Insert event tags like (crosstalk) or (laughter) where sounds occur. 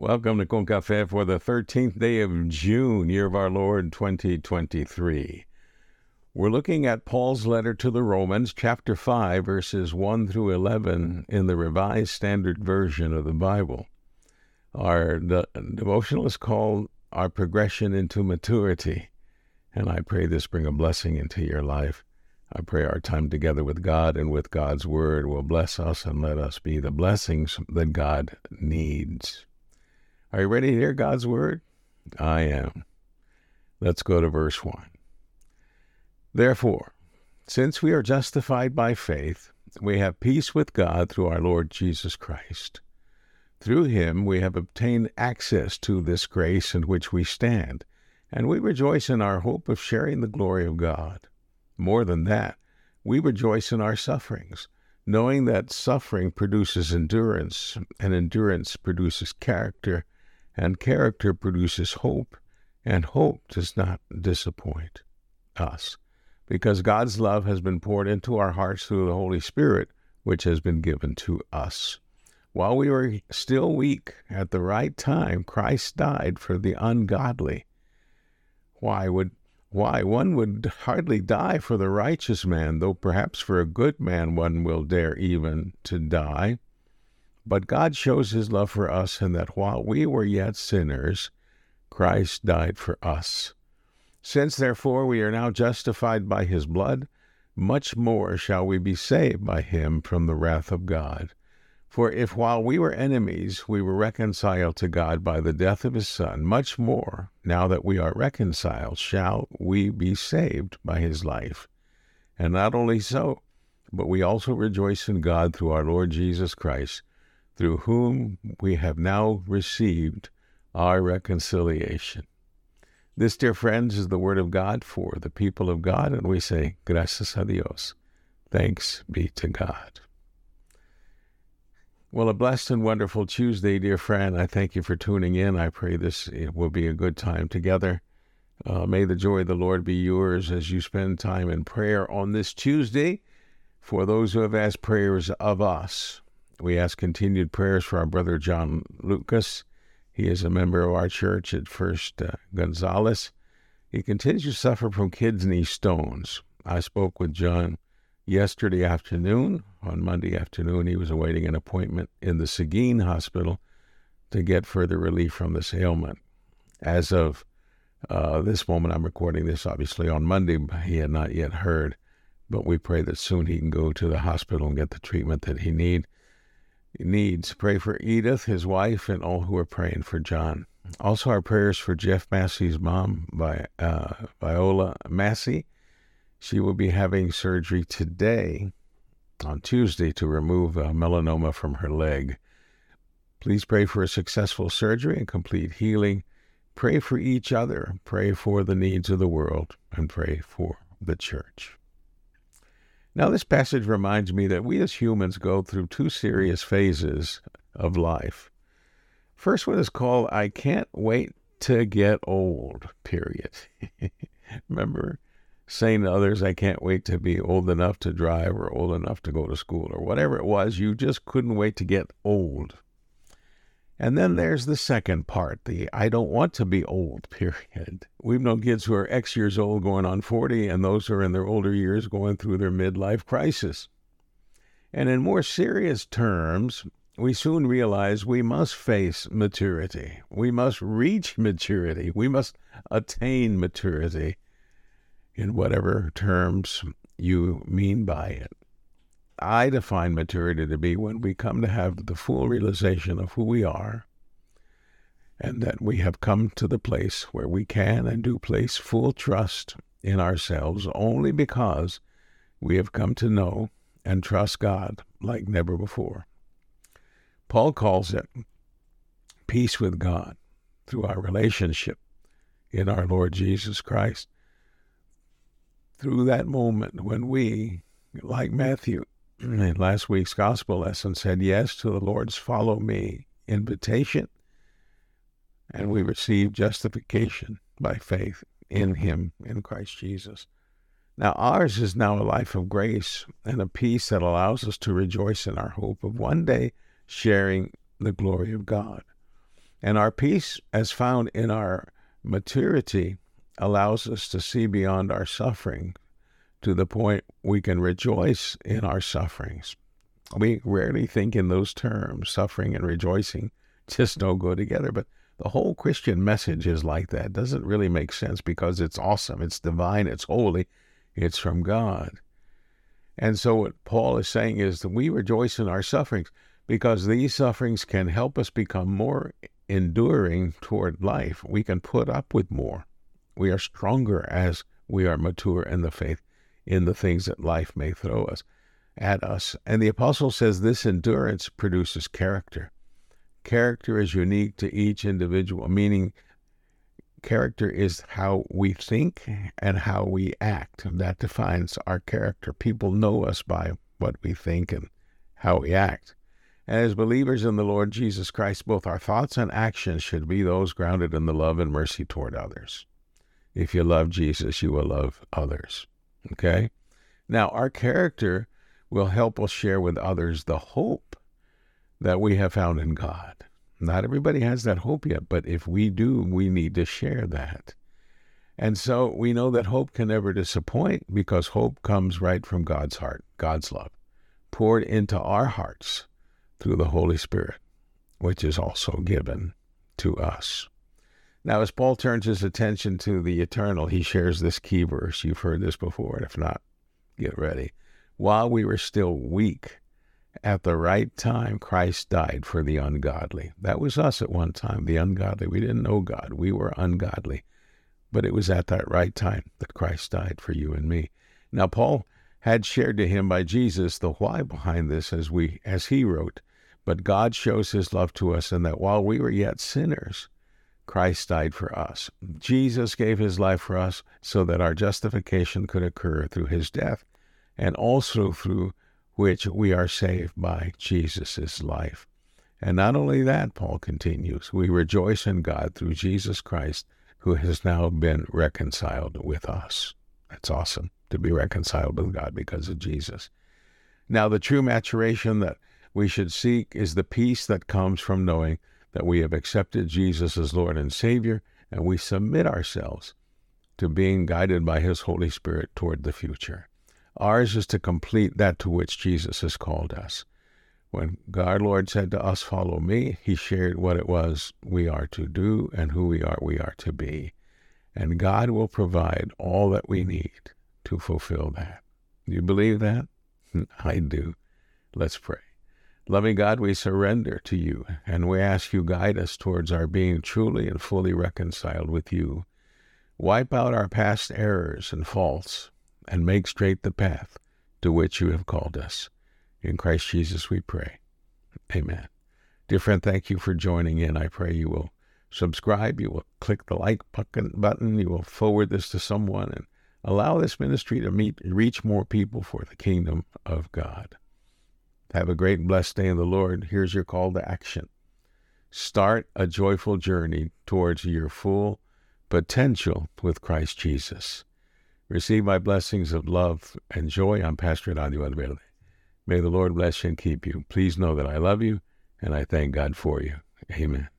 Welcome to Con Café for the 13th day of June, year of our Lord 2023. We're looking at Paul's letter to the Romans, chapter 5, verses 1 through 11 in the Revised Standard Version of the Bible. Our de- devotional is called Our Progression into Maturity, and I pray this bring a blessing into your life. I pray our time together with God and with God's Word will bless us and let us be the blessings that God needs. Are you ready to hear God's word? I am. Let's go to verse 1. Therefore, since we are justified by faith, we have peace with God through our Lord Jesus Christ. Through him we have obtained access to this grace in which we stand, and we rejoice in our hope of sharing the glory of God. More than that, we rejoice in our sufferings knowing that suffering produces endurance, and endurance produces character, and character produces hope, and hope does not disappoint us, because God's love has been poured into our hearts through the Holy Spirit, which has been given to us. While we were still weak, at the right time, Christ died for the ungodly. Why would why one would hardly die for the righteous man, though perhaps for a good man one will dare even to die. But God shows his love for us in that while we were yet sinners, Christ died for us. Since therefore we are now justified by his blood, much more shall we be saved by him from the wrath of God. For if while we were enemies we were reconciled to God by the death of his Son, much more, now that we are reconciled, shall we be saved by his life. And not only so, but we also rejoice in God through our Lord Jesus Christ through whom we have now received our reconciliation. This, dear friends, is the word of God for the people of God, and we say, Gracias a Dios. Thanks be to God. Well, a blessed and wonderful Tuesday, dear friend. I thank you for tuning in. I pray this will be a good time together. Uh, may the joy of the Lord be yours as you spend time in prayer on this Tuesday. For those who have asked prayers of us, we ask continued prayers for our brother John Lucas. He is a member of our church at First uh, Gonzales. He continues to suffer from kidney stones. I spoke with John yesterday afternoon. On Monday afternoon, he was awaiting an appointment in the Seguin Hospital to get further relief from this ailment. As of uh, this moment, I'm recording this obviously on Monday. He had not yet heard, but we pray that soon he can go to the hospital and get the treatment that he needs needs. Pray for Edith, his wife, and all who are praying for John. Also, our prayers for Jeff Massey's mom, by uh, Viola Massey. She will be having surgery today, on Tuesday, to remove a melanoma from her leg. Please pray for a successful surgery and complete healing. Pray for each other. Pray for the needs of the world, and pray for the church. Now, this passage reminds me that we as humans go through two serious phases of life. First one is called I Can't Wait to Get Old, period. (laughs) Remember saying to others, I can't wait to be old enough to drive or old enough to go to school or whatever it was, you just couldn't wait to get old. And then there's the second part, the I don't want to be old (laughs) period. We've known kids who are X years old going on 40, and those who are in their older years going through their midlife crisis. And in more serious terms, we soon realize we must face maturity. We must reach maturity. We must attain maturity in whatever terms you mean by it. I define maturity to be when we come to have the full realization of who we are and that we have come to the place where we can and do place full trust in ourselves only because we have come to know and trust God like never before. Paul calls it peace with God through our relationship in our Lord Jesus Christ. Through that moment when we, like Matthew, in last week's gospel lesson said yes to the Lord's follow me invitation, and we receive justification by faith in Him, in Christ Jesus. Now, ours is now a life of grace and a peace that allows us to rejoice in our hope of one day sharing the glory of God. And our peace, as found in our maturity, allows us to see beyond our suffering to the point we can rejoice in our sufferings. We rarely think in those terms. Suffering and rejoicing just don't go together. But the whole Christian message is like that. It doesn't really make sense because it's awesome, it's divine, it's holy, it's from God. And so, what Paul is saying is that we rejoice in our sufferings because these sufferings can help us become more enduring toward life. We can put up with more. We are stronger as we are mature in the faith in the things that life may throw us at us. And the apostle says this endurance produces character. Character is unique to each individual, meaning character is how we think and how we act. That defines our character. People know us by what we think and how we act. As believers in the Lord Jesus Christ, both our thoughts and actions should be those grounded in the love and mercy toward others. If you love Jesus, you will love others. Okay? Now, our character will help us share with others the hope that we have found in God. Not everybody has that hope yet, but if we do, we need to share that. And so we know that hope can never disappoint because hope comes right from God's heart, God's love, poured into our hearts through the Holy Spirit, which is also given to us. Now, as Paul turns his attention to the eternal, he shares this key verse. You've heard this before, and if not, get ready. While we were still weak, at the right time, Christ died for the ungodly. That was us at one time, the ungodly. We didn't know God. We were ungodly. But it was at that right time that Christ died for you and me. Now, Paul had shared to him by Jesus the why behind this as we as he wrote, but God shows his love to us in that while we were yet sinners, Christ died for us. Jesus gave his life for us so that our justification could occur through his death and also through which we are saved by Jesus' life. And not only that, Paul continues, we rejoice in God through Jesus Christ, who has now been reconciled with us. That's awesome to be reconciled with God because of Jesus. Now, the true maturation that we should seek is the peace that comes from knowing that we have accepted Jesus as Lord and Savior, and we submit ourselves to being guided by His Holy Spirit toward the future. Ours is to complete that to which Jesus has called us. When God Lord said to us, Follow me, he shared what it was we are to do and who we are we are to be. And God will provide all that we need to fulfill that. Do you believe that? (laughs) I do. Let's pray. Loving God, we surrender to you and we ask you guide us towards our being truly and fully reconciled with you. Wipe out our past errors and faults and make straight the path to which you have called us. In Christ Jesus we pray. Amen. Dear friend, thank you for joining in. I pray you will subscribe, you will click the like button, you will forward this to someone, and allow this ministry to meet, reach more people for the kingdom of God. Have a great blessed day in the Lord. Here's your call to action. Start a joyful journey towards your full potential with Christ Jesus. Receive my blessings of love and joy. I'm Pastor Eladio Valverde. May the Lord bless you and keep you. Please know that I love you and I thank God for you. Amen.